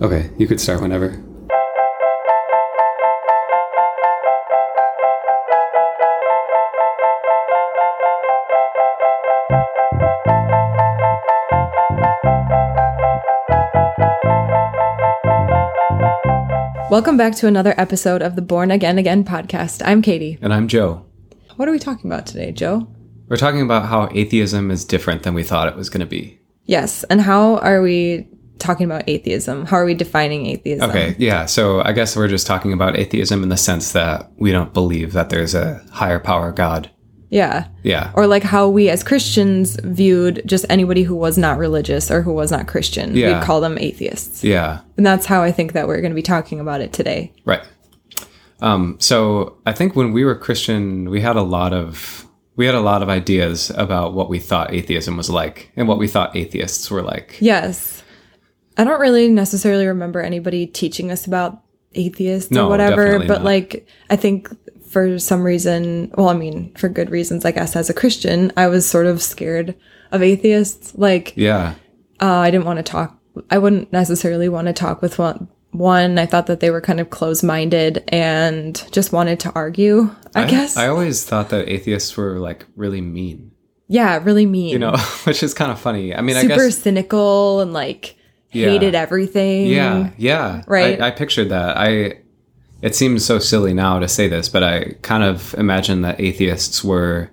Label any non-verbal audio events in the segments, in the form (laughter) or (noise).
Okay, you could start whenever. Welcome back to another episode of the Born Again Again podcast. I'm Katie. And I'm Joe. What are we talking about today, Joe? We're talking about how atheism is different than we thought it was going to be. Yes, and how are we talking about atheism? How are we defining atheism? Okay, yeah. So I guess we're just talking about atheism in the sense that we don't believe that there's a higher power God. Yeah. Yeah. Or like how we as Christians viewed just anybody who was not religious or who was not Christian. Yeah. We'd call them atheists. yeah. And that's how I think that we're going to be talking about it today. Right. Um, so I think when we were Christian, we had a lot of we had a lot of ideas about what we thought atheism was like and what we thought atheists were like. Yes. I don't really necessarily remember anybody teaching us about atheists No, or whatever, but not. like I think for some reason, well, I mean, for good reasons, I guess as a Christian, I was sort of scared of atheists. Like Yeah. uh, I didn't want to talk. I wouldn't necessarily want to talk with one. One, I thought that they were kind of closed-minded and just wanted to argue. I, guess, I always thought that atheists were like really mean, yeah, really mean. you know, (laughs) which is kind of funny. I mean, I super cynical and like Yeah. hated everything. Yeah, yeah. Right. I, I pictured that. I it seems so silly now to say this, but I kind of imagine that atheists were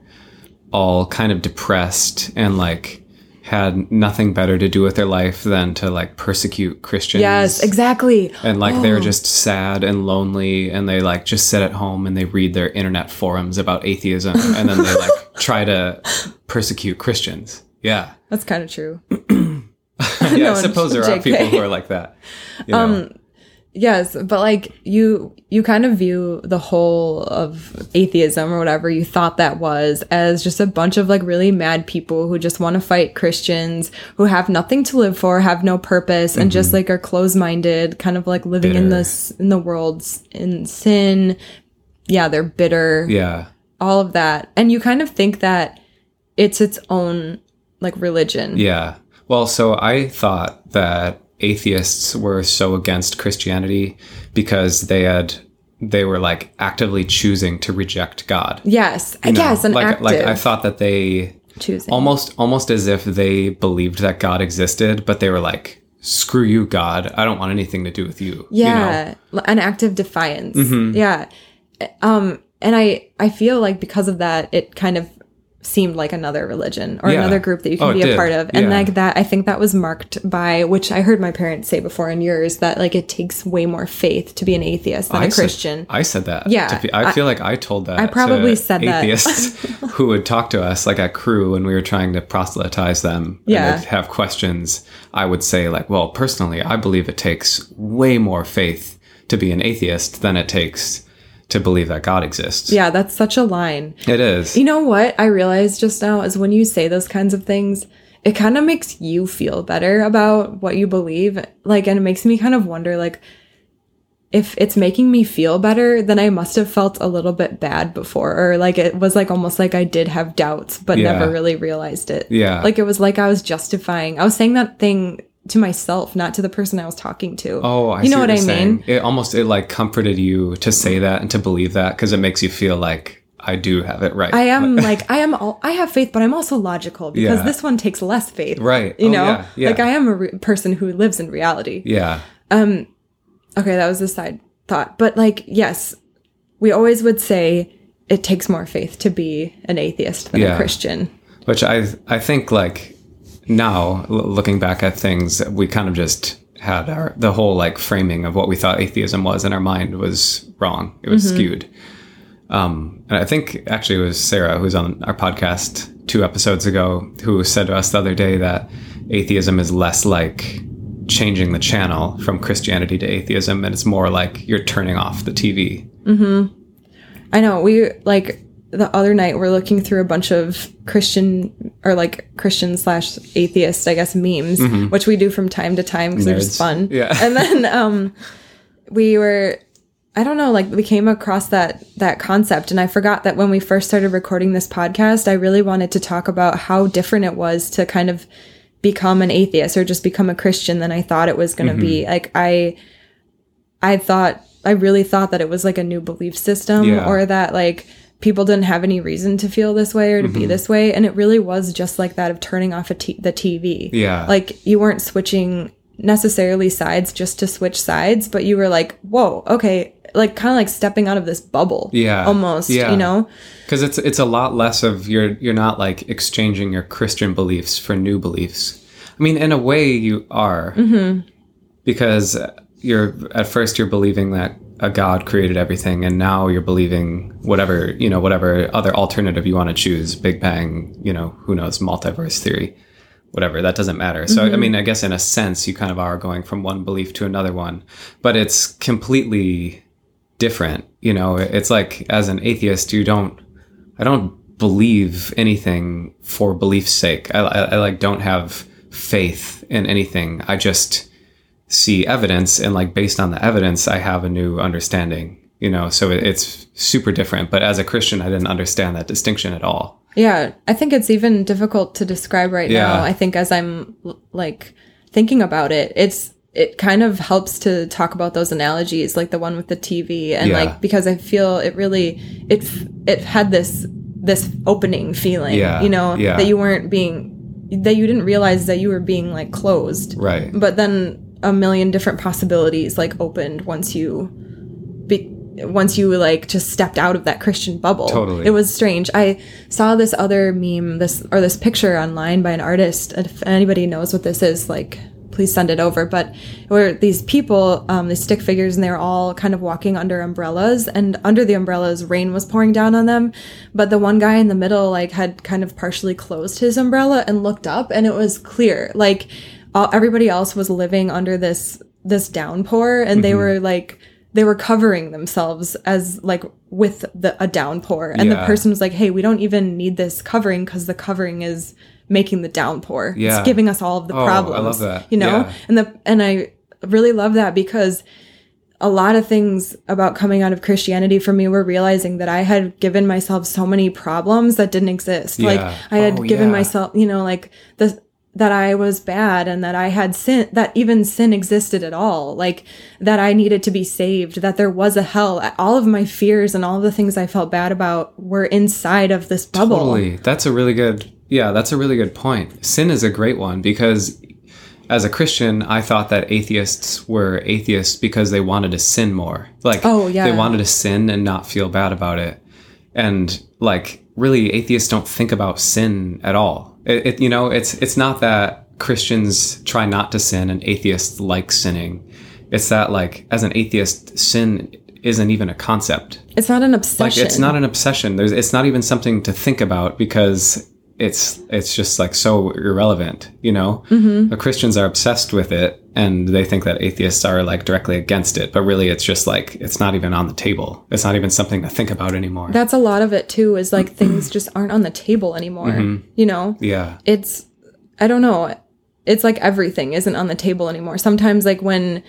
all kind of depressed and like had nothing better to do with their life than to like persecute Christians. Yes, exactly. And like they're oh. just sad and lonely and they like just sit at home and they read their internet forums about atheism (laughs) and then they like try to persecute Christians. Yeah. That's kind of true. (clears throat) yeah, (laughs) No, I suppose there are people who are like that. You know? Um, Yes, but like you you kind of view the whole of atheism or whatever you thought that was as just a bunch of like really mad people who just want to fight Christians, who have nothing to live for, have no purpose and just like are closed-minded, kind of like living in Mm-hmm. This in the world's in sin. Yeah, they're bitter. yeah. All of that. And you kind of think that it's its own like religion. Yeah. Well, so I thought that atheists were so against Christianity because they had they were like actively choosing to reject God. Yes. you know? yes, an like active like I thought that they choosing. almost almost as if they believed that God existed, but they were like, "Screw you, God! I don't want anything to do with you." you know? Mm-hmm. yeah an active defiance yeah um and i i feel like because of that it kind of seemed like another religion or Yeah. another group that you can Oh, be a did. part of and Yeah. like that i think that was marked by which i heard my parents say before and yours that like it takes way more faith to be an atheist than I a said- christian I said that. Yeah, pe- I, I- feel like I told that. I probably said that. atheists (laughs) who would talk to us like at Cru when we were trying to proselytize them. Yeah. and they'd have questions. I would say like, well, personally, I believe it takes way more faith to be an atheist than it takes to believe that God exists. yeah that's such a line it is. you know what i realized just now is when you say those kinds of things it kind of makes you feel better about what you believe like and it makes me kind of wonder like if it's making me feel better then i must have felt a little bit bad before or like it was like almost like i did have doubts but Yeah. never really realized it Yeah. like it was like i was justifying i was saying that thing to myself not to the person i was talking to Oh, I you know see what, what, i you're mean saying. It almost it like comforted you to say that and to believe that because it makes you feel like I do have it right. I am (laughs) like I am all I have faith, but I'm also logical because Yeah. this one takes less faith. Right. You Oh, know, yeah, yeah. like I am a re- person who lives in reality. yeah. Um. Okay, that was a side thought, but like yes, we always would say it takes more faith to be an atheist than a Christian. which I I think like now l- looking back at things we kind of just had our the whole like framing of what we thought atheism was in our mind was wrong. It was skewed. Um and I think actually it was Sarah who's on our podcast two episodes ago who said to us the other day that atheism is less like changing the channel from Christianity to atheism and it's more like you're turning off the TV Mm-hmm. I know. We like the other night we're looking through a bunch of Christian or like Christian slash atheist, I guess, memes, which we do from time to time because they're just Mm-hmm. Fun. Yeah. And then um we were I don't know, like we came across that that concept and I forgot that when we first started recording this podcast, I really wanted to talk about how different it was to kind of become an atheist or just become a Christian than I thought it was going to be. Like I I thought I really thought that it was like a new belief system Yeah. or that like people didn't have any reason to feel this way or to be mm-hmm. this way and it really was just like that of turning off a t- the TV. Yeah. Like you weren't switching necessarily sides just to switch sides, but you were like, "Whoa, okay." Like kind of like stepping out of this bubble. Yeah. Almost, Yeah. you know? because it's it's a lot less of you're you're not like exchanging your Christian beliefs for new beliefs. I mean, in a way, you are mm-hmm. because you're at first you're believing that a God created everything, and now you're believing whatever you know, whatever other alternative you want to choose, Big Bang, you know, who knows, multiverse theory, whatever. That doesn't matter. So, I mm-hmm. mean, I guess in a sense, you kind of are going from one belief to another one, but it's completely different. You know, it's like as an atheist, you don't I don't believe anything for belief's sake. I, I, I like don't have faith in anything. I just see evidence, and like based on the evidence, I have a new understanding. You know, so it's super different. But as a Christian, I didn't understand that distinction at all. Yeah, I think it's even difficult to describe right Yeah. now. I think as I'm like thinking about it, it's it kind of helps to talk about those analogies, like the one with the TV, and Yeah. like because I feel it really it it had this this opening feeling, Yeah, you know, that you weren't being that you didn't realize that you were being like closed, Right. but then a million different possibilities like opened once you be, once you like just stepped out of that christian bubble. Totally. it was strange. I saw this other meme this or this picture online by an artist. If anybody knows what this is like please send it over. But where these people um, these stick figures and they're all kind of walking under umbrellas. And under the umbrellas rain was pouring down on them. But the one guy in the middle like had kind of partially closed his umbrella and looked up and it was clear. Like all, everybody else was living under this this downpour and they mm-hmm. were like they were covering themselves as like with the a downpour and the person was like hey we don't even need this covering because the covering is making the downpour Yeah. it's giving us all of the Oh, I problems love that. you know Yeah. and the and i really love that because a lot of things about coming out of Christianity for me were realizing that I had given myself so many problems that didn't exist. Like I had Oh, given yeah. myself, you know, like the that I was bad and that I had sin that even sin existed at all. Like that I needed to be saved, that there was a hell. All of my fears and all the things I felt bad about were inside of this bubble. Totally. That's a really good yeah, that's a really good point. Sin is a great one because as a Christian, I thought that atheists were atheists because they wanted to sin more. Like Oh, yeah. they wanted to sin and not feel bad about it. And like really atheists don't think about sin at all. It, it you know, it's it's not that Christians try not to sin and atheists like sinning. It's that like as an atheist sin isn't even a concept It's not an like obsession. it's not an obsession there's it's not even something to think about because it's it's just like so irrelevant you know Mm-hmm. the christians are obsessed with it and they think that atheists are like directly against it but really it's just like it's not even on the table it's not even something to think about anymore That's a lot of it too, is like (clears throat) things just aren't on the table anymore. Mm-hmm. You know? yeah it's I don't know. It's like everything isn't on the table anymore. Sometimes like when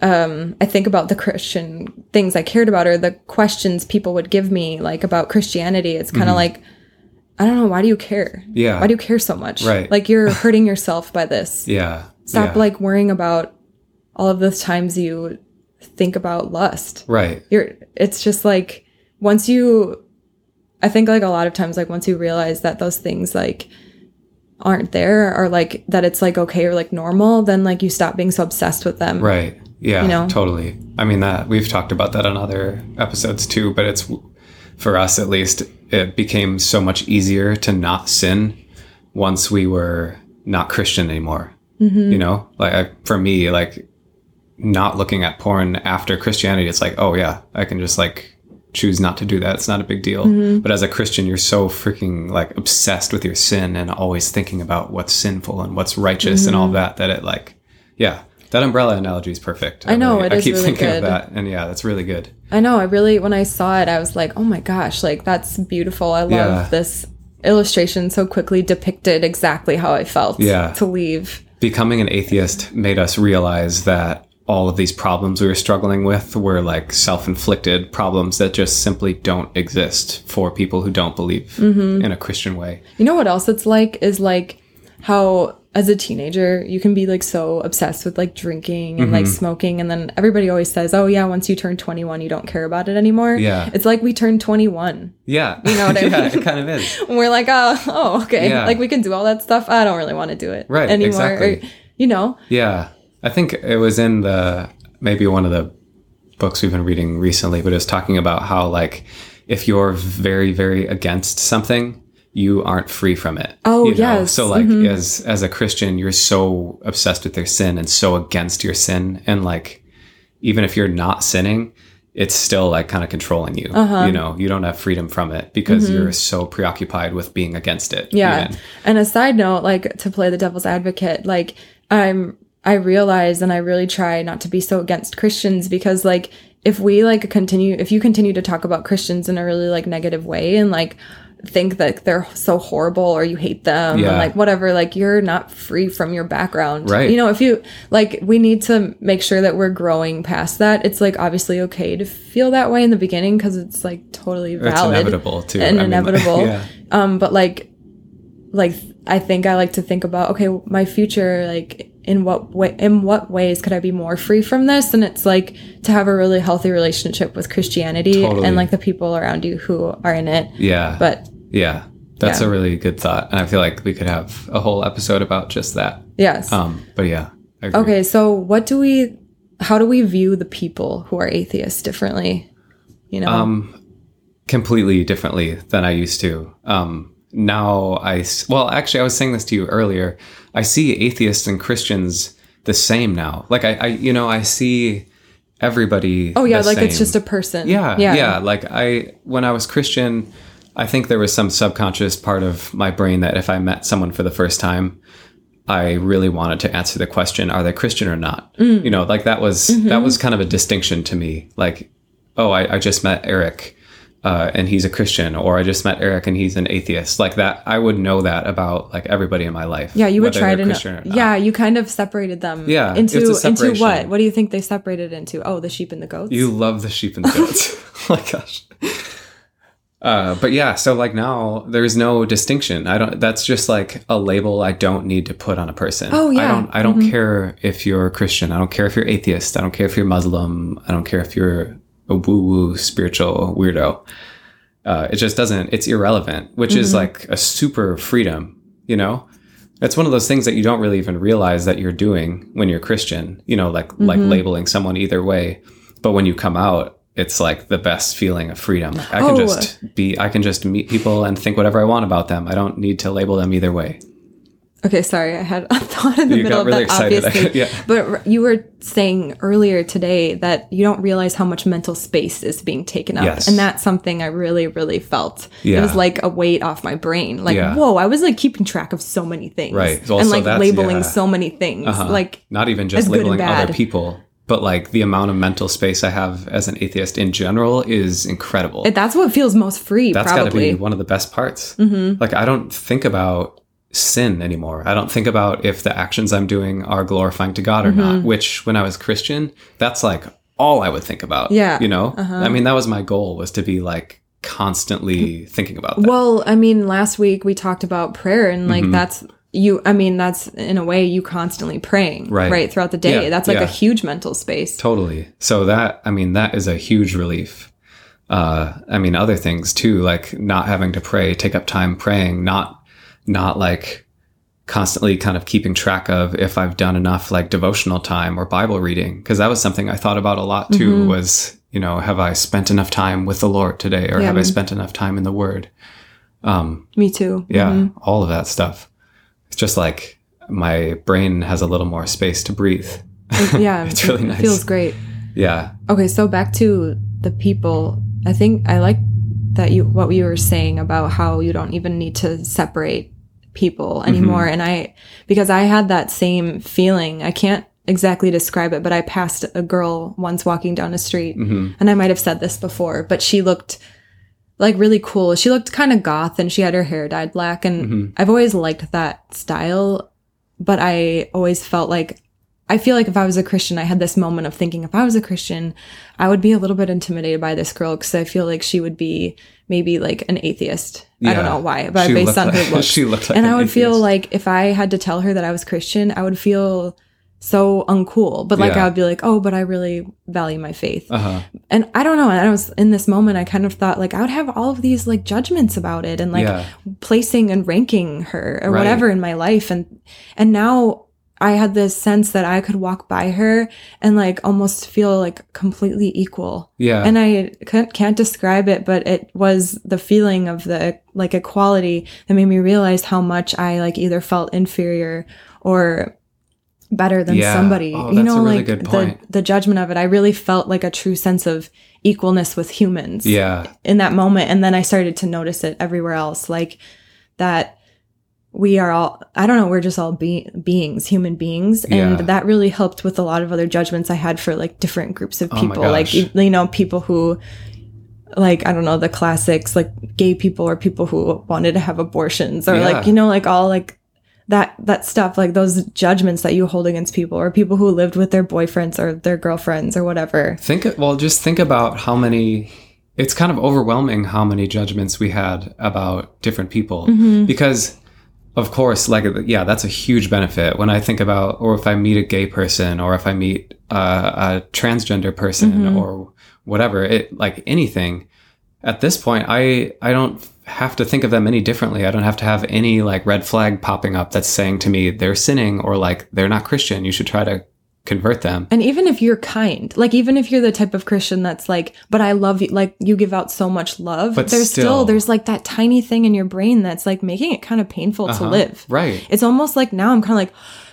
um I think about the Christian things I cared about or the questions people would give me like about Christianity, it's kind of like I don't know, why do you care? Mm-hmm. Yeah. Why do you care so much? Right. Like you're (laughs) hurting yourself by this. yeah Stop yeah. like worrying about all of the times you think about lust right you're it's just like once you i think like a lot of times like once you realize that those things like aren't there or like that it's like okay or like normal then like you stop being so obsessed with them Right. Yeah. You know? Totally. I mean that we've talked about that on other episodes too, but it's for us at least it became so much easier to not sin once we were not Christian anymore. Mm-hmm. You know, like I, for me, like not looking at porn after Christianity, it's like, oh yeah, I can just like choose not to do that. It's not a big deal. Mm-hmm. But as a Christian, you're so freaking like obsessed with your sin and always thinking about what's sinful and what's righteous and all Mm-hmm. that that it like, yeah. That umbrella analogy is perfect. I know, really- I keep really thinking good. of that, and yeah, that's really good. i know i really when i saw it i was like oh my gosh like that's beautiful i love Yeah. this illustration so quickly depicted exactly how i felt Yeah. to leave Becoming an atheist made us realize that all of these problems we were struggling with were like self-inflicted problems that just simply don't exist for people who don't believe Mm-hmm. in a Christian way. You know what else it's like is like how as a teenager, you can be like so obsessed with like drinking and like mm-hmm. smoking. And then everybody always says, oh, yeah, once you turn 21, you don't care about it anymore. Yeah. It's like we turned 21. Yeah. You know what I (laughs) yeah, mean? it kind of is. (laughs) And we're like, oh, oh, okay. Yeah. Like we can do all that stuff. I don't really want to do it Right, anymore. exactly. Or, you know, Yeah. I think it was in the maybe one of the books we've been reading recently, but it was talking about how like if you're very, very against something, you aren't free from it. Oh, you know? yes. So like as as a Christian, you're so obsessed with your sin and so against your sin. And like even if you're not sinning, it's still like kind of controlling you. Uh-huh. You know, you don't have freedom from it because you're so preoccupied with being against it. Mm-hmm. Yeah. even. And a side note, like to play the devil's advocate, like I'm I realize and I really try not to be so against Christians because like if we like continue if you continue to talk about Christians in a really like negative way and like think that they're so horrible or you hate them Yeah. and like whatever like you're not free from your background Right. you know if you like we need to make sure that we're growing past that it's like obviously okay to feel that way in the beginning because it's like totally valid It's inevitable too. and I mean, like, inevitable (laughs) yeah. um but like like i think i like to think about okay my future like in what way in what ways could i be more free from this and it's like to have a really healthy relationship with christianity Totally. and like the people around you who are in it Yeah. but Yeah, that's Yeah. a really good thought, and I feel like we could have a whole episode about just that. yes Um, but yeah, okay so what do we how do we view the people who are atheists differently you know Um, completely differently than I used to. Um, now I, well, actually, I was saying this to you earlier. I see atheists and Christians the same now. Like I, I you know, I see everybody. oh yeah like it's just a person Yeah, Yeah, yeah, Like I, when I was Christian, I think there was some subconscious part of my brain that if I met someone for the first time, I really wanted to answer the question, are they Christian or not? Mm. You know, like that was, Mm-hmm. that was kind of a distinction to me. Like, oh, I, I just met Eric. Uh, and he's a Christian, or I just met Eric and he's an atheist. Like that, I would know that about like everybody in my life. yeah you would try to know yeah you kind of separated them Yeah, into into what what do you think they separated into oh the sheep and the goats You love the sheep and the goats. (laughs) (laughs) oh my gosh. Uh, but yeah, so like now there's no distinction. I don't. That's just like a label I don't need to put on a person. Oh, yeah. I don't. I don't care if you're a Christian. I don't care if you're atheist. I don't care if you're Muslim. I don't care if you're a woo woo spiritual weirdo. Uh, it just doesn't. It's irrelevant, which is like a super freedom. You know, it's one of those things that you don't really even realize that you're doing when you're Christian. You know, like like labeling someone either way. But when you come out, it's like the best feeling of freedom. I can Oh. just be. I can just meet people and think whatever I want about them. I don't need to label them either way. Okay, sorry, I had a (laughs) thought in the You middle really of that. excited. Obviously, (laughs) Yeah. but you were saying earlier today that you don't realize how much mental space is being taken up, Yes. and that's something I really, really felt. It was like a weight off my brain. Like, Yeah. whoa, I was like keeping track of so many things, Right. and like labeling yeah. so many things. Uh-huh. Like, not even just as good and labeling other people, but like the amount of mental space I have as an atheist in general is incredible. that's what feels most free. That's got to be one of the best parts. Mm-hmm. Like I don't think about sin anymore. I don't think about if the actions I'm doing are glorifying to God or not. Mm-hmm. Which when I was Christian, that's like all I would think about. Yeah. you know. Uh-huh. I mean, that was my goal was to be like constantly thinking about that. Well, I mean, last week we talked about prayer, and like Mm-hmm. that's you. I mean, that's in a way you constantly praying, Right. right, throughout the day. Yeah, that's like yeah. a huge mental space. Totally. So that I mean that is a huge relief. Uh, I mean other things too, like not having to pray, take up time praying, not not like constantly kind of keeping track of if I've done enough like devotional time or Bible reading because that was something I thought about a lot too. Mm-hmm. Was you know have I spent enough time with the Lord today or Yeah. have I spent enough time in the Word? Um, Me too. yeah, Mm-hmm. all of that stuff. It's just like my brain has a little more space to breathe. yeah, (laughs) It's really it nice. Feels great. yeah, Okay, so back to the people. I think I like that you what you were saying about how you don't even need to separate people anymore. And I because I had that same feeling. I can't exactly describe it, but I passed a girl once walking down a street, Mhm. and I might have said this before, but she looked like really cool. She looked kind of goth, and she had her hair dyed black, and Mhm. I've always liked that style, but I always felt like I feel like if I was a Christian, I had this moment of thinking if I was a Christian, I would be a little bit intimidated by this girl because I feel like she would be maybe like an atheist. I don't know why, but She based on like- (laughs) her looks. she looked like and an I would feel like if I had to tell her that I was Christian, I would feel so uncool. But like Yeah. I would be like, oh, but I really value my faith. Uh-huh. And I don't know. And I was in this moment, I kind of thought like I would have all of these like judgments about it and like Yeah. placing and ranking her or Right. whatever in my life. And and now I had this sense that I could walk by her and like almost feel like completely equal. Yeah. And I can't, can't describe it, but it was the feeling of the like equality that made me realize how much I like either felt inferior or better than Yeah. somebody. Oh, you know, really like the the judgment of it. I really felt like a true sense of equalness with humans yeah. in that moment and then i started to notice it everywhere else like that we are all i don't know we're just all be- beings human beings and Yeah. that really helped with a lot of other judgments i had for like different groups of Oh people like you, you know people who like i don't know the classics like gay people or people who wanted to have abortions or Yeah. like you know like all like that that stuff like those judgments that you hold against people or people who lived with their boyfriends or their girlfriends or whatever Think well, just think about how many. It's kind of overwhelming how many judgments we had about different people Mm-hmm. because, of course, like yeah, that's a huge benefit. When I think about, or if I meet a gay person, or if I meet uh, a transgender person, Mm-hmm. or whatever, it like anything. At this point, I I don't have to think of them any differently. I don't have to have any like red flag popping up that's saying to me they're sinning or like they're not Christian. You should try to convert them. And even if you're kind, like even if you're the type of Christian that's like, but I love you, like you give out so much love, But there's still, still- there's like that tiny thing in your brain that's like making it kind of painful to Uh-huh. live. Right. It's almost like now I'm kind of like,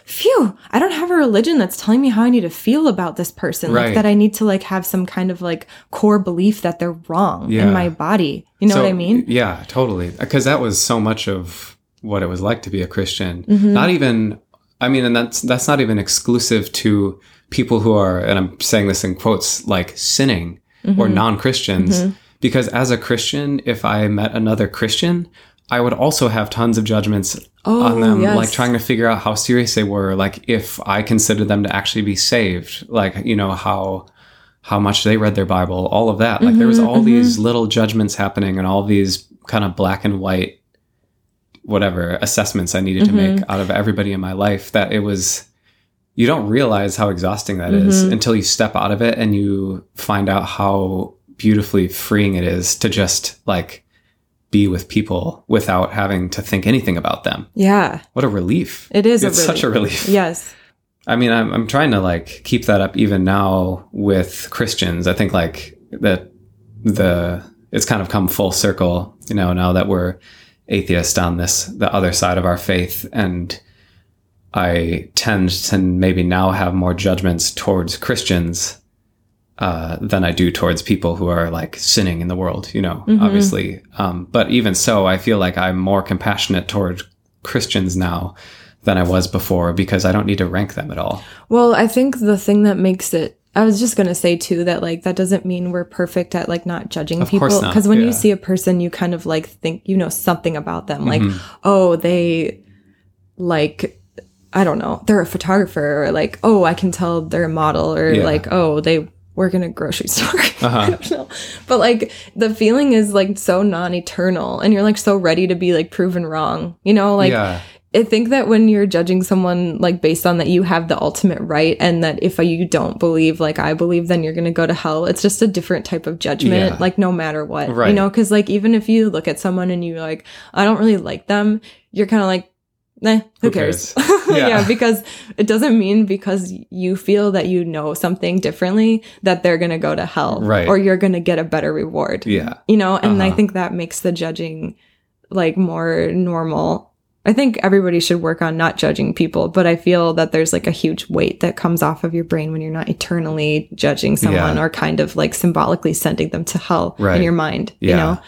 phew, I don't have a religion that's telling me how I need to feel about this person. Like that I need to like have some kind of like core belief that they're wrong Yeah. in my body. You know So, what I mean? Yeah, totally. Because that was so much of what it was like to be a Christian. Mm-hmm. Not even, I mean, and that's that's not even exclusive to people who are, and I'm saying this in quotes, like sinning Mm-hmm. or non-Christians. Because as a Christian, if I met another Christian, I would also have tons of judgments Oh, on them, yes. like trying to figure out how serious they were, like if I considered them to actually be saved, like you know how how much they read their Bible, all of that. Like there was Mm-hmm, all these little judgments happening and all these kind of black and white whatever assessments I needed Mm-hmm. to make out of everybody in my life that it was you don't realize how exhausting that is Mm-hmm. until you step out of it and you find out how beautifully freeing it is to just like be with people without having to think anything about them. Yeah, What a relief. it is. It's a such a relief. Yes. I mean, I'm, I'm trying to like keep that up even now with Christians. I think like that the it's kind of come full circle, you know, now that we're atheist on this the other side of our faith and I tend to maybe now have more judgments towards Christians uh, than I do towards people who are like sinning in the world, you know, obviously. Um, but even so, I feel like I'm more compassionate toward Christians now than I was before because I don't need to rank them at all. Well, I think the thing that makes it I was just gonna say too that like that doesn't mean we're perfect at like not judging Of people because when yeah. you see a person you kind of like think you know something about them like Mm-hmm. oh they like I don't know they're a photographer or like oh I can tell they're a model or Yeah. like oh they work in a grocery (laughs) store Uh-huh. I don't know but like the feeling is like so non-eternal and you're like so ready to be like proven wrong you know like yeah, I think that when you're judging someone like based on that you have the ultimate right and that if you don't believe like I believe then you're going to go to hell. It's just a different type of judgment Yeah. like no matter what. You know cuz like even if you look at someone and you like I don't really like them, you're kind of like Nah, who, Who cares? cares? (laughs) yeah. Yeah. because it doesn't mean because you feel that you know something differently that they're going to go to hell Right. or you're going to get a better reward yeah, you know and i Uh-huh. think that makes the judging like more normal i think everybody should work on not judging people but i feel that there's like a huge weight that comes off of your brain when you're not eternally judging someone Yeah. or kind of like symbolically sending them to hell in your mind you yeah. know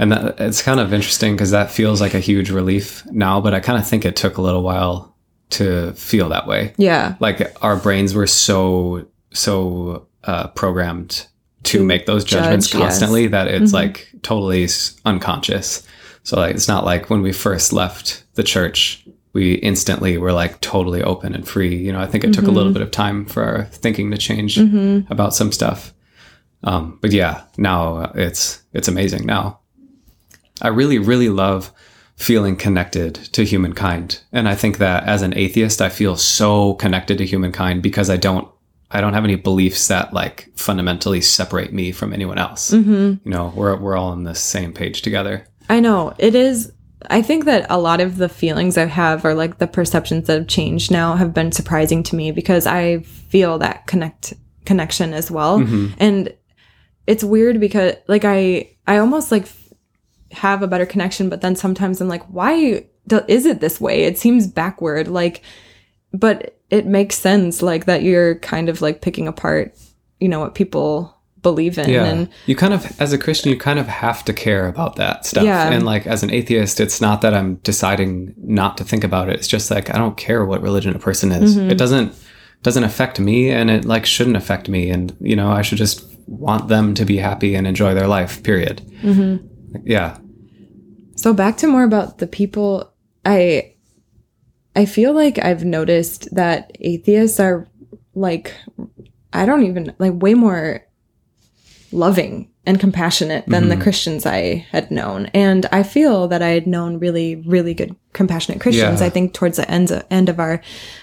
And that, it's kind of interesting because that feels like a huge relief now, but I kind of think it took a little while to feel that way. yeah Like our brains were so so uh, programmed to, make those judgments judge, yes. constantly that it's Mhm. like totally unconscious. So like it's not like when we first left the church we instantly were like totally open and free. You know, I think it took a little bit of time for our thinking to change about some stuff. Um, but yeah, now it's it's amazing now. I really, really love feeling connected to humankind. And I think that as an atheist, I feel so connected to humankind because I don't I don't have any beliefs that like fundamentally separate me from anyone else. Mm-hmm. You know, we're we're all on the same page together. I know it is. I think that a lot of the feelings I have or like the perceptions that have changed now have been surprising to me because I feel that connect connection as well. And it's weird because like I I almost like have a better connection, but then sometimes I'm like, why do, is it this way? It seems backward. Like, but it makes sense like that you're kind of like picking apart, you know, what people believe in Yeah. and you kind of, as a Christian, you kind of have to care about that stuff. Yeah. And like as an atheist, it's not that I'm deciding not to think about it. It's just like I don't care what religion a person is. Mm-hmm. It doesn't doesn't affect me and it like shouldn't affect me. And you know, I should just want them to be happy and enjoy their life, period. Mm-hmm. Yeah. So back to more about the people I I feel like I've noticed that atheists are like I don't even like way more loving and compassionate than the Christians I had known. And I feel that I had known really really good compassionate Christians. Yeah. I think towards the end end of our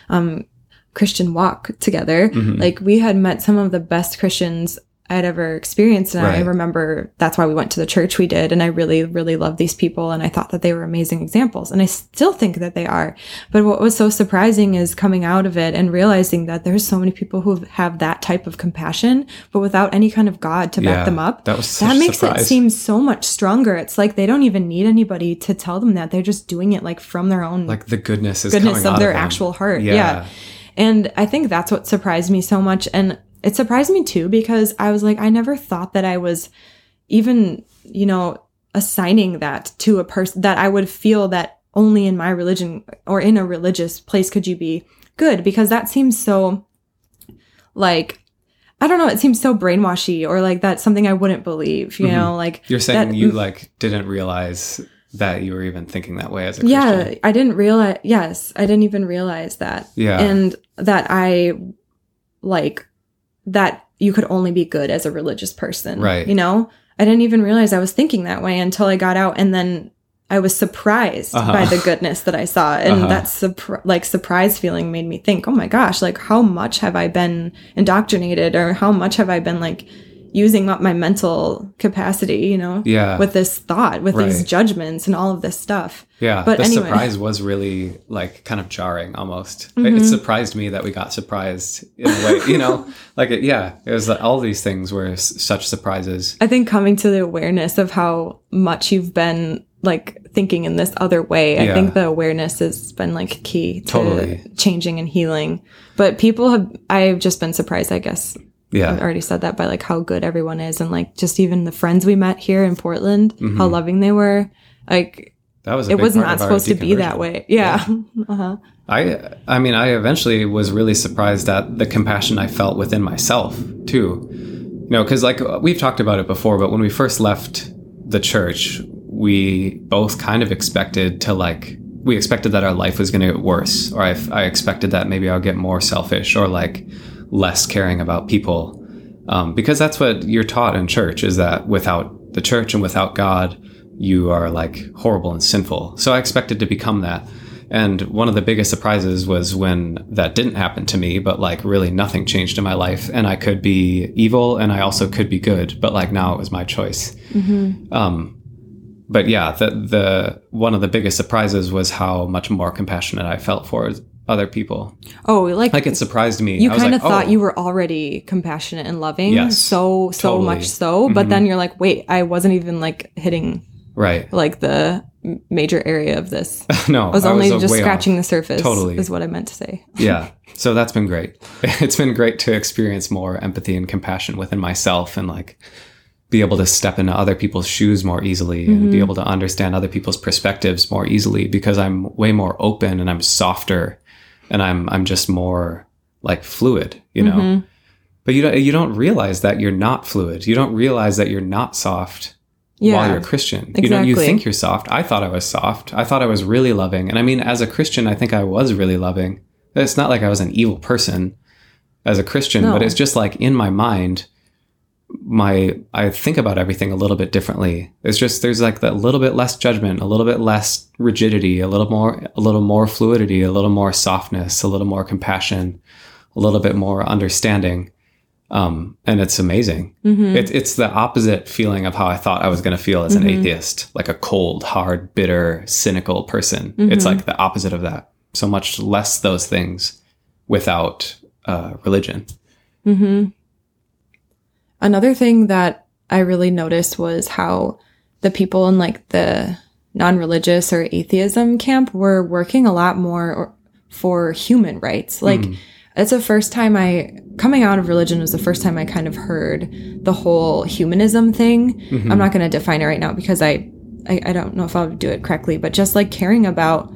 um Christian walk together, like we had met some of the best Christians I'd ever experienced. And I remember that's why we went to the church we did. And I really, really loved these people. And I thought that they were amazing examples. And I still think that they are. But what was so surprising is coming out of it and realizing that there's so many people who have that type of compassion, but without any kind of God to Yeah, back them up. that was that makes it seem so much stronger. It's like they don't even need anybody to tell them that. They're just doing it like from their own Like the goodness is goodness of their them. actual heart. Yeah. Yeah. And I think that's what surprised me so much. And it surprised me too because I was like, I never thought that I was even, you know, assigning that to a person that I would feel that only in my religion or in a religious place could you be good because that seems so like I don't know, it seems so brainwashy or like that's something I wouldn't believe, you know, like Mm-hmm. You're saying that- you like didn't realize that you were even thinking that way as a Christian. yeah i didn't realize yes i didn't even realize that Yeah. and that i like that you could only be good as a religious person Right. you know i didn't even realize i was thinking that way until i got out and then i was surprised Uh-huh. by the goodness that i saw and Uh-huh. that like surprise feeling made me think oh my gosh like how much have i been indoctrinated or how much have i been like using up my mental capacity you know Yeah. with this thought with these judgments and all of this stuff Yeah, But the anyway. surprise was really like kind of jarring almost. It- Mm-hmm. It surprised me that we got surprised in a way, you know, (laughs) like it, yeah, it was like all these things were s- such surprises. I think coming to the awareness of how much you've been like thinking in this other way, I Yeah. think the awareness has been like key to Totally. changing and healing. But people have, I've just been surprised, I guess. I've already said that by like how good everyone is and like just even the friends we met here in Portland, Mm-hmm. how loving they were. Like that was a it was not supposed to be that way. Yeah. (laughs) uh-huh. I, I mean, I eventually was really surprised at the compassion I felt within myself too. You know, because like we've talked about it before, but when we first left the church, we both kind of expected to like we expected that our life was going to get worse, or I, I expected that maybe I'll get more selfish or like less caring about people, um, because that's what you're taught in church is that without the church and without God, you are like horrible and sinful. So I expected to become that. And one of the biggest surprises was when that didn't happen to me, but like really nothing changed in my life. And I could be evil and I also could be good, but like now it was my choice. Um, but yeah, the, the one of the biggest surprises was how much more compassionate I felt for other people. Oh, like, Like it surprised me. you kind of like, thought oh, you were already compassionate and loving. Yes, so, so totally. much so. But then you're like, wait, I wasn't even like hitting right. like the major area of this. (laughs) no, I was only uh, just way off. scratching the surface. Totally. is what I meant to say. (laughs) yeah so that's been great (laughs) it's been great to experience more empathy and compassion within myself and like be able to step into other people's shoes more easily and be able to understand other people's perspectives more easily because i'm way more open and i'm softer and i'm i'm just more like fluid you know mm-hmm. but you don't you don't realize that you're not fluid you don't realize that you're not soft while you're a Christian. You know, you think you're soft. I thought I was soft. I thought I was really loving. And I mean, as a Christian, I think I was really loving. It's not like I was an evil person as a Christian, No. but it's just like in my mind, my I think about everything a little bit differently. It's just there's like that little bit less judgment, a little bit less rigidity, a little more a little more fluidity, a little more softness, a little more compassion, a little bit more understanding. Um, and it's amazing. Mm-hmm. It, it's the opposite feeling of how I thought I was going to feel as an Mhm. atheist, like a cold, hard, bitter, cynical person. It's Mhm. like the opposite of that. So much less those things without uh, religion. hmm Another thing that I really noticed was how the people in like the non-religious or atheism camp were working a lot more or- for human rights. Like Mm. it's the first time I coming out of religion was the first time I kind of heard the whole humanism thing. Mhm. I'm not going to define it right now because I, I I don't know if I'll do it correctly, but just like caring about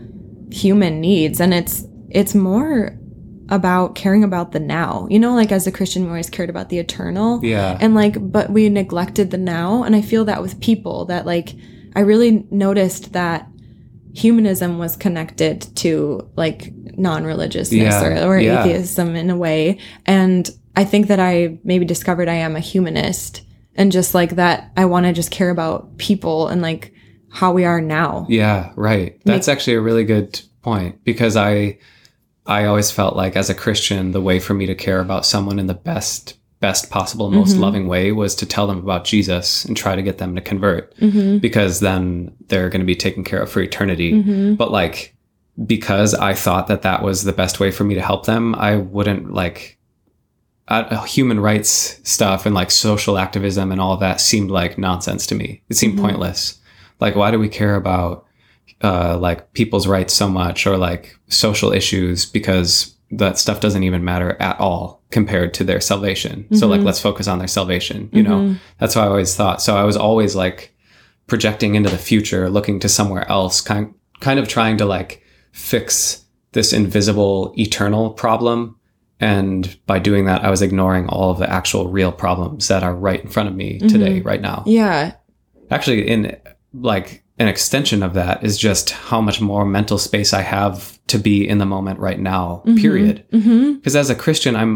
human needs and it's it's more about caring about the now. You know, like as a Christian we always cared about the eternal. Yeah. And like but we neglected the now and I feel that with people that like I really noticed that humanism was connected to like non-religiousness Yeah, or, or yeah. atheism in a way and i think that i maybe discovered i am a humanist and just like that i want to just care about people and like how we are now Yeah, right. That's actually a really good point because I I always felt like as a Christian the way for me to care about someone in the best best possible most Mhm. loving way was to tell them about Jesus and try to get them to convert mm-hmm. because then they're going to be taken care of for eternity. Mm-hmm. But like because I thought that that was the best way for me to help them, I wouldn't like uh, human rights stuff and like social activism and all that seemed like nonsense to me. It seemed Mhm. pointless. Like, why do we care about uh, like people's rights so much or like social issues? Because that stuff doesn't even matter at all compared to their salvation. So like, Mhm. let's focus on their salvation. You know, Mhm. that's what I always thought. So I was always like projecting into the future, looking to somewhere else, kind kind of trying to like fix this invisible eternal problem. And by doing that, I was ignoring all of the actual real problems that are right in front of me today, right now. yeah Actually, in like an extension of that is just how much more mental space I have to be in the moment right now, period. Mm-hmm. because as a christian i'm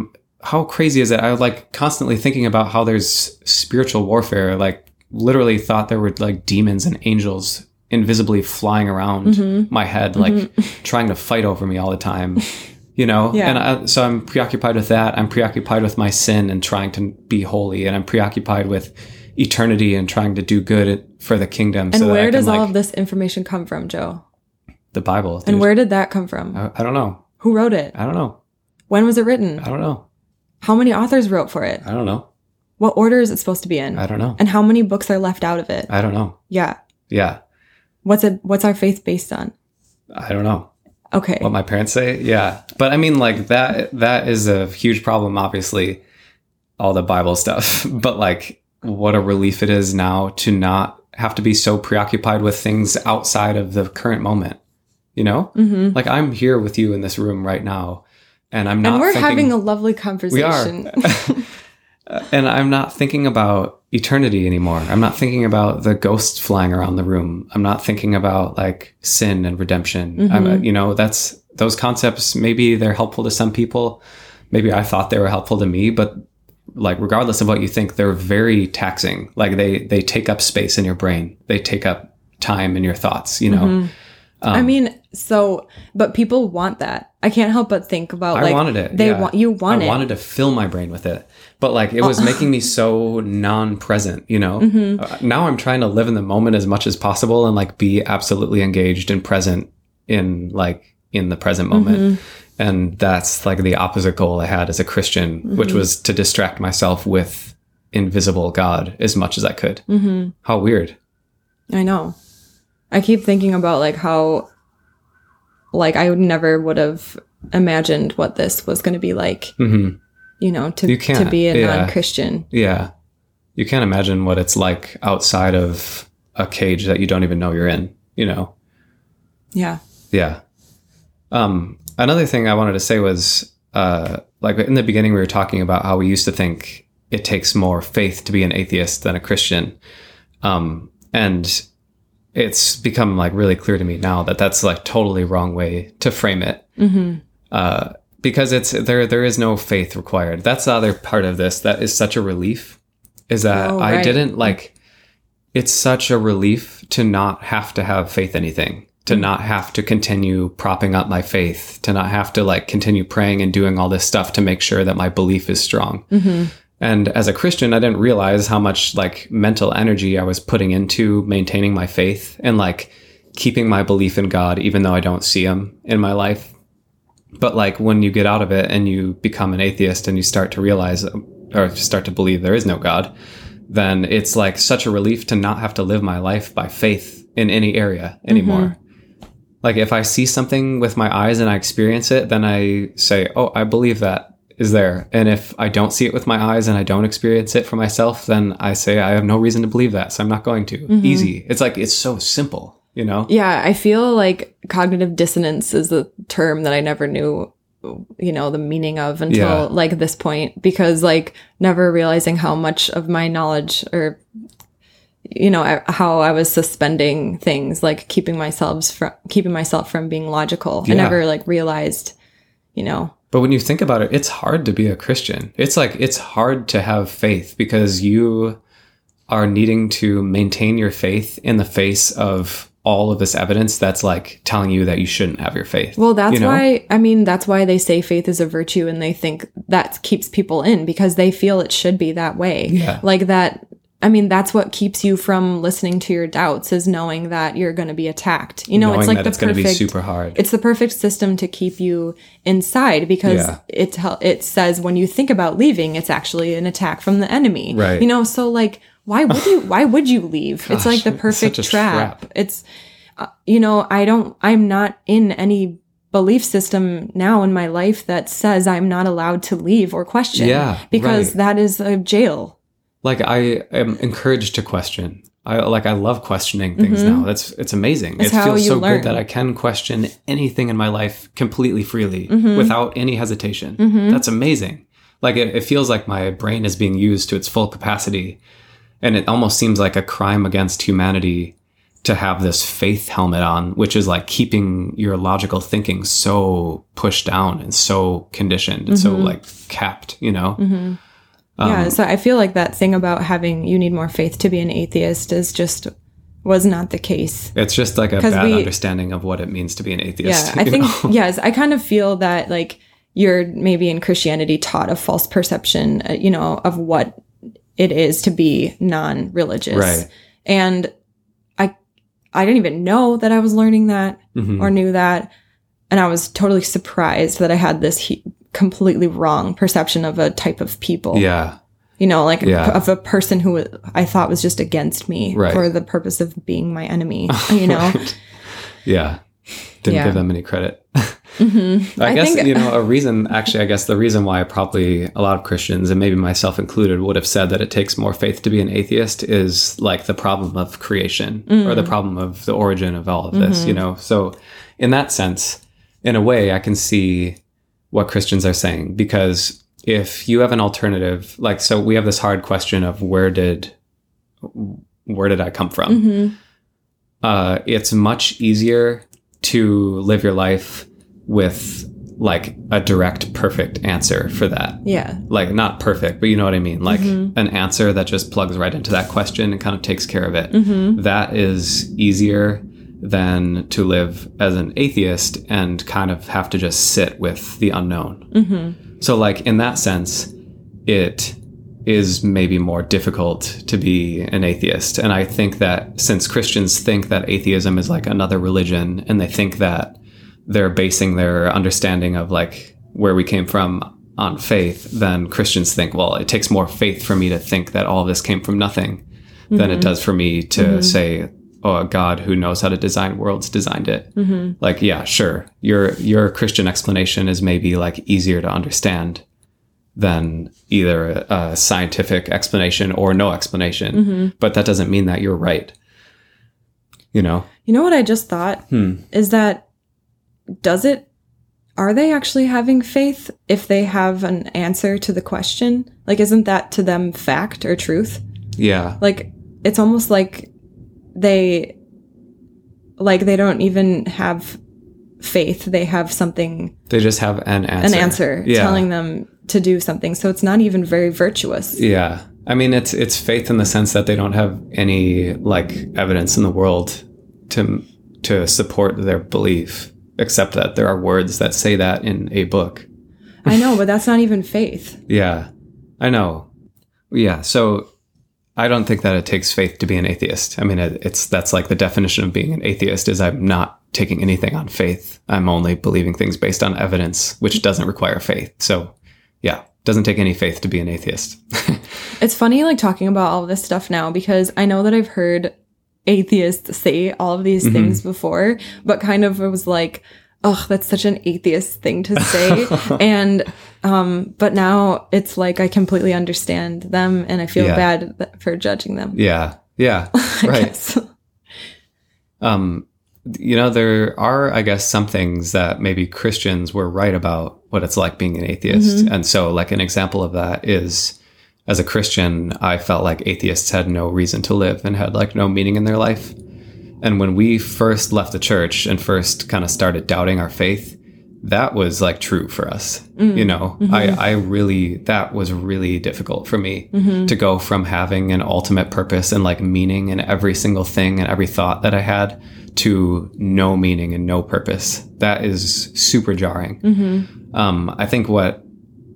how crazy is it? I was like constantly thinking about how there's spiritual warfare like literally thought there were like demons and angels invisibly flying around Mhm. my head like (laughs) trying to fight over me all the time (laughs) you know? Yeah. and I, so i'm preoccupied with that. I'm preoccupied with my sin and trying to be holy. And i'm preoccupied with eternity and trying to do good for the kingdom and so where does all of this information come from joe? The bible and where did that come from? I, I don't know. Who wrote it? I don't know. When was it written? I don't know. How many authors wrote for it? I don't know. What order is it supposed to be in? I don't know. And how many books are left out of it? I don't know. Yeah. Yeah. What's it what's our faith based on? I don't know. Okay. What my parents say. Yeah, but I mean, like that. That is a huge problem. Obviously, all the Bible stuff. (laughs) But like, what a relief it is now to not have to be so preoccupied with things outside of the current moment. You know, hmm like I'm here with you in this room right now, and I'm not. and we're thinking, having a lovely conversation. We are. (laughs) and I'm not thinking about eternity anymore. I'm not thinking about the ghosts flying around the room. I'm not thinking about like sin and redemption. I'm, Mhm. you know, that's those concepts. Maybe they're helpful to some people. Maybe I thought they were helpful to me, but like regardless of what you think, they're very taxing. Like they they take up space in your brain. They take up time in your thoughts. You know. Mhm. I Um, mean, so, but people want that. I can't help but think about I like wanted it. they yeah. want you want I it. wanted to fill my brain with it, but like it was making me so non-present. You know. Mhm. Uh, now I'm trying to live in the moment as much as possible and like be absolutely engaged and present in like in the present moment. Mhm. And that's like the opposite goal I had as a Christian, which Mm-hmm. was to distract myself with invisible God as much as I could. Mhm. How weird. I know. I keep thinking about like how, like I would never would have imagined what this was going to be like. hmm You know, to You to be a yeah. non-Christian. Yeah. You can't imagine what it's like outside of a cage that you don't even know you're in, you know? Yeah. Yeah. Um, another thing I wanted to say was, uh, like in the beginning, we were talking about how we used to think it takes more faith to be an atheist than a Christian. Um, and it's become like really clear to me now that that's like totally wrong way to frame it. Uh, because it's there there is no faith required. That's the other part of this that is such a relief is that Oh, I didn't like it's such a relief to not have to have faith anything, to not have to continue propping up my faith, to not have to like continue praying and doing all this stuff to make sure that my belief is strong. Mm-hmm. And as a Christian, I didn't realize how much like mental energy I was putting into maintaining my faith and like keeping my belief in God, even though I don't see him in my life. But like when you get out of it and you become an atheist and you start to realize or start to believe there is no God, then it's like such a relief to not have to live my life by faith in any area anymore. Mm-hmm. Like if I see something with my eyes and I experience it, then I say, "Oh, I believe that is there." And if I don't see it with my eyes and I don't experience it for myself, then I say I have no reason to believe that, so I'm not going to. Mm-hmm. Easy. It's like it's so simple, you know? Yeah, I feel like cognitive dissonance is a term that I never knew, you know, the meaning of until Yeah. like this point because like never realizing how much of my knowledge or you know I, how I was suspending things like keeping myself from keeping myself from being logical. I never like realized, you know. But when you think about it, it's hard to be a Christian. It's like it's hard to have faith because you are needing to maintain your faith in the face of all of this evidence that's like telling you that you shouldn't have your faith. Well, that's you know? why I mean that's why they say faith is a virtue and they think that keeps people in because they feel it should be that way. Yeah. Like that I mean that's what keeps you from listening to your doubts is knowing that you're going to be attacked. You know, knowing it's like the it's perfect be super hard. it's the perfect system to keep you inside because Yeah. it it says when you think about leaving it's actually an attack from the enemy. Right. You know, so like why would you why would you leave? it's like the perfect trap. trap. It's uh, you know, I don't I'm not in any belief system now in my life that says I'm not allowed to leave or question Yeah, because right. that is a jail. Like I am encouraged to question. I like I love questioning things now. That's it's amazing. It's it Mm-hmm. feels so learn. good that I can question anything in my life completely freely Mm-hmm. without any hesitation. That's amazing. Like it, it feels like my brain is being used to its full capacity, and it almost seems like a crime against humanity to have this faith helmet on, which is like keeping your logical thinking so pushed down and so conditioned and so Mm-hmm. like capped. You know. Um, yeah, so I feel like that thing about having you need more faith to be an atheist is just was not the case. It's just like a bad we- understanding of what it means to be an atheist. Yeah, (laughs) I think know? yes, I kind of feel that like you're maybe in Christianity taught a false perception, uh, you know, of what it is to be non-religious. Right. And I I didn't even know that I was learning that Mhm. or knew that, and I was totally surprised that I had this he- completely wrong perception of a type of people. Yeah. You know, like Yeah. of a person who I thought was just against me Right. for the purpose of being my enemy, you know. (laughs) Right. Yeah. Didn't Yeah. give them any credit. (laughs) Mhm. I, I guess, think- you know, a reason, actually, I guess the reason why probably a lot of Christians, and maybe myself included, would have said that it takes more faith to be an atheist is like the problem of creation or the Mm. problem of the origin of all of this, Mm-hmm. you know? So, in that sense, in a way, I can see what Christians are saying because if you have an alternative, like, so we have this hard question of where did, where did I come from? Mhm. uh, it's much easier to live your life with like a direct, perfect answer for that. Yeah. Like, not perfect, but you know what I mean? Like, Mhm. an answer that just plugs right into that question and kind of takes care of it. Mhm. That is easier than to live as an atheist and kind of have to just sit with the unknown. Mhm. So, like, in that sense, it is maybe more difficult to be an atheist. And I think that since Christians think that atheism is like another religion and they think that they're basing their understanding of like where we came from on faith, then Christians think, well, it takes more faith for me to think that all this came from nothing than it does for me to say, oh, a God who knows how to design worlds designed it. Like, yeah, sure. Your your Christian explanation is maybe like easier to understand than either a scientific explanation or no explanation. But that doesn't mean that you're right. You know? You know what I just thought Hmm. is that does it are they actually having faith if they have an answer to the question? Like isn't that to them fact or truth? Yeah. Like it's almost like they like they don't even have faith. They have something They just have an answer. an answer Yeah. telling them to do something. So it's not even very virtuous. Yeah. I mean, it's it's faith in the sense that they don't have any like evidence in the world to to support their belief, except that there are words that say that in a book. I know, but that's not even faith. (laughs) Yeah, I know. Yeah, so I don't think that it takes faith to be an atheist. I mean, it, it's that's like the definition of being an atheist is I'm not taking anything on faith. I'm only believing things based on evidence, which doesn't require faith. So, yeah, doesn't take any faith to be an atheist. (laughs) It's funny like talking about all this stuff now because I know that I've heard atheists say all of these mm-hmm. things before, but kind of it was like, oh, that's such an atheist thing to say. (laughs) and um but now it's like I completely understand them and I feel Yeah. bad th- for judging them. yeah, yeah, (laughs) I right. guess. um you know there are i guess some things that maybe christians were right about what it's like being an atheist and so like an example of that is as a christian i felt like atheists had no reason to live and had like no meaning in their life and when we first left the church and first kind of started doubting our faith that was like true for us you mm. know? Mm-hmm. I i really that was really difficult for me mm-hmm. to go from having an ultimate purpose and like meaning in every single thing and every thought that i had to no meaning and no purpose. That is super jarring. Mm-hmm. Um i think what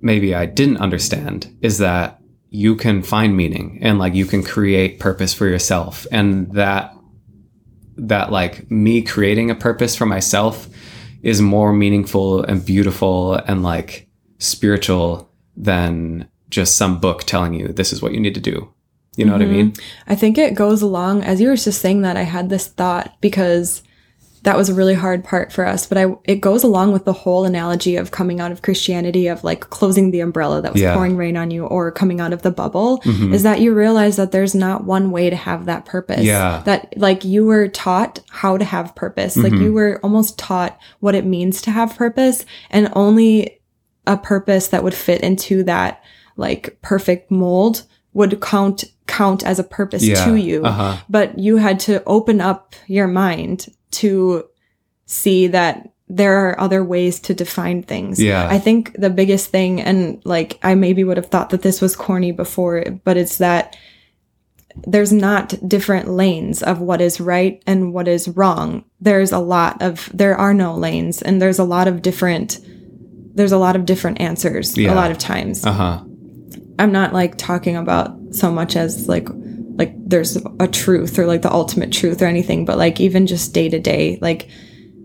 maybe i didn't understand is that you can find meaning and like you can create purpose for yourself. And that that like me creating a purpose for myself is more meaningful and beautiful and like spiritual than just some book telling you this is what you need to do. You know what I mm-hmm. mean? I think it goes along as you were just saying that I had this thought because that was a really hard part for us, but I it goes along with the whole analogy of coming out of Christianity of like closing the umbrella that was Yeah. pouring rain on you or coming out of the bubble is that you realize that there's not one way to have that purpose. Yeah. That like you were taught how to have purpose. Like you were almost taught what it means to have purpose and only a purpose that would fit into that like perfect mold would count count as a purpose Yeah. to you Uh-huh. but you had to open up your mind to see that there are other ways to define things. Yeah. I think the biggest thing, and like I maybe would have thought that this was corny before, but it's that there's not different lanes of what is right and what is wrong. There's a lot of, there are no lanes, and there's a lot of different, there's a lot of different answers Yeah. a lot of times. Uh-huh. I'm not like talking about so much as like like there's a truth or like the ultimate truth or anything, but like even just day to day, like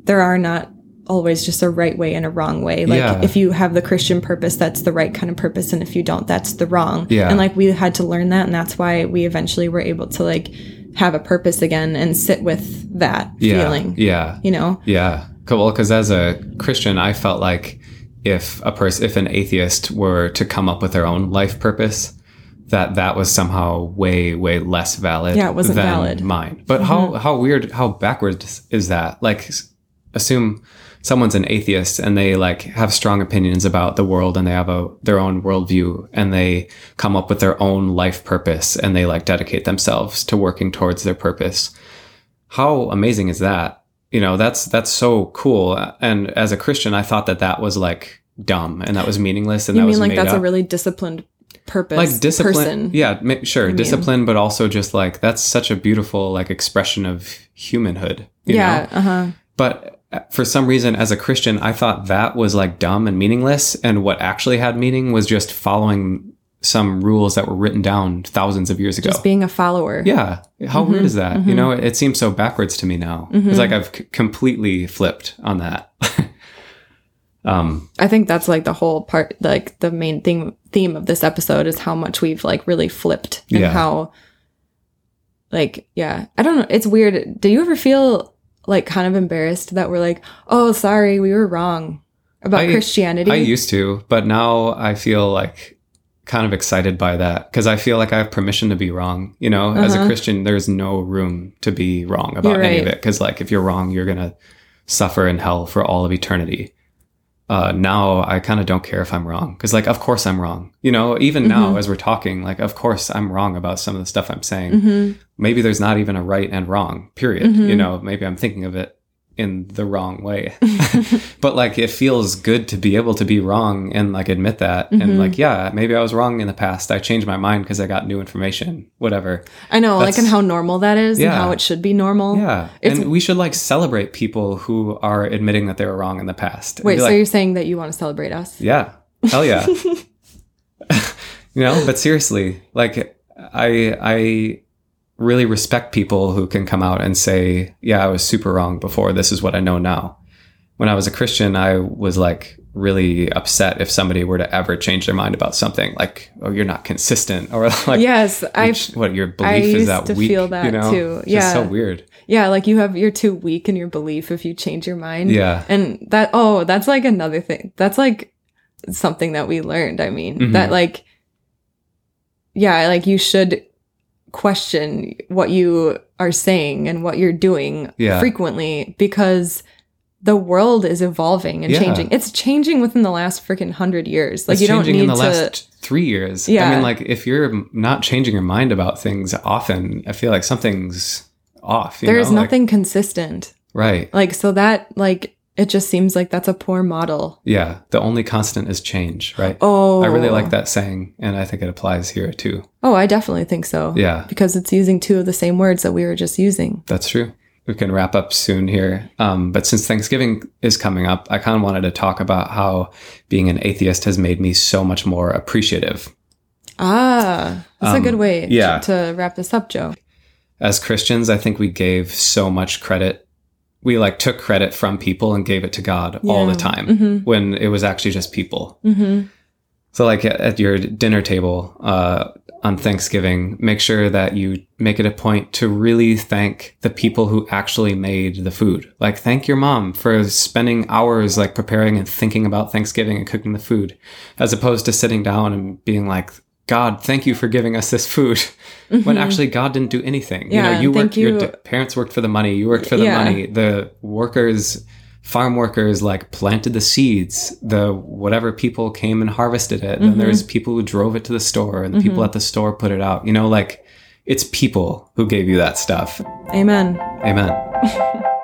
there are not always just a right way and a wrong way. Like Yeah. if you have the Christian purpose, that's the right kind of purpose, and if you don't, that's the wrong. Yeah. And like we had to learn that, and that's why we eventually were able to like have a purpose again and sit with that Yeah. feeling. Yeah. You know? Yeah. Cool. Well, because as a Christian, I felt like if a person, if an atheist were to come up with their own life purpose, that that was somehow way, way less valid. Yeah, it wasn't than valid. Mm-hmm. mine. But how how weird, how backwards is that? Like, assume someone's an atheist and they like have strong opinions about the world and they have a their own worldview and they come up with their own life purpose and they like dedicate themselves to working towards their purpose how amazing is that you know that's that's so cool and as a christian i thought that that was like dumb and that was meaningless and You that mean was like that's up. a really disciplined purpose like discipline person. yeah sure discipline but also just like that's such a beautiful like expression of humanhood you yeah. know? Uh-huh. but uh, for some reason as a christian i thought that was like dumb and meaningless and what actually had meaning was just following some rules that were written down thousands of years ago Just being a follower. yeah. How Mm-hmm. weird is that? You know, it, it seems so backwards to me now. It's like I've c- completely flipped on that. (laughs) um, I think that's like the whole part, like the main thing theme of this episode is how much we've like really flipped and Yeah. how, like, yeah, I don't know. It's weird. Do you ever feel like kind of embarrassed that we're like, oh, sorry, we were wrong about I- Christianity? I used to, but now I feel like kind of excited by that because I feel like I have permission to be wrong. You know, as a Uh-huh. Christian, there's no room to be wrong about You're any of it because, like, if you're wrong, you're gonna suffer in hell for all of eternity. Uh, now I kind of don't care if I'm wrong because, like, of course I'm wrong. You know, even Mm-hmm. now as we're talking, like, of course I'm wrong about some of the stuff I'm saying. Mhm. maybe there's not even a right and wrong, period. Mhm. You know, maybe I'm thinking of it in the wrong way. (laughs) (laughs) but like it feels good to be able to be wrong and like admit that and Mhm. like yeah, maybe I was wrong in the past. I changed my mind because I got new information, whatever. I know, like, That's- and how normal that is and Yeah. how it should be normal. Yeah. It's- and we should like celebrate people who are admitting that they were wrong in the past. And Wait, be so like, you're saying that you want to celebrate us? Yeah. Hell yeah. (laughs) you know, but seriously, like I I really respect people who can come out and say, "Yeah, I was super wrong before. This is what I know now." When I was a Christian, I was like really upset if somebody were to ever change their mind about something, like, "Oh, you're not consistent," or (laughs) like, yes, I what your I belief is that weak. feel that you know, too. Yeah. just so weird. yeah, like you have you're too weak in your belief if you change your mind. Yeah, And that oh, that's like another thing. That's like something that we learned. I mean, Mhm. that like yeah, like you should question what you are saying and what you're doing Yeah. frequently because the world is evolving and Yeah. changing. It's changing within the last freaking hundred years. Like it's you don't changing need in the to. last three years. Yeah. I mean, like if you're not changing your mind about things often, I feel like something's off. You there's know? Like- nothing consistent. right. Like so that like it just seems like that's a poor model. Yeah. The only constant is change. Right. Oh, I really like that saying, and I think it applies here too. Oh, I definitely think so. Yeah, because it's using two of the same words that we were just using. that's true. We can wrap up soon here. Um, but since Thanksgiving is coming up, I kind of wanted to talk about how being an atheist has made me so much more appreciative. Ah, that's a Um, good way yeah. to wrap this up, Joe. as Christians, I think we gave so much credit. We like took credit from people and gave it to God all the Yeah. time Mhm. when it was actually just people. hmm So, like at, at your dinner table uh, on Thanksgiving, make sure that you make it a point to really thank the people who actually made the food. Like, thank your mom for spending hours like preparing and thinking about Thanksgiving and cooking the food, as opposed to sitting down and being like, God, thank you for giving us this food. (laughs) When actually God didn't do anything. Mm-hmm. Yeah, you know, you worked. Your d- parents worked for the money. You worked for the Yeah. money. The workers farm workers like planted the seeds the whatever people came and harvested it then Mhm. there's people who drove it to the store and the people Mhm. at the store put it out you know like it's people who gave you that stuff Amen. amen (laughs)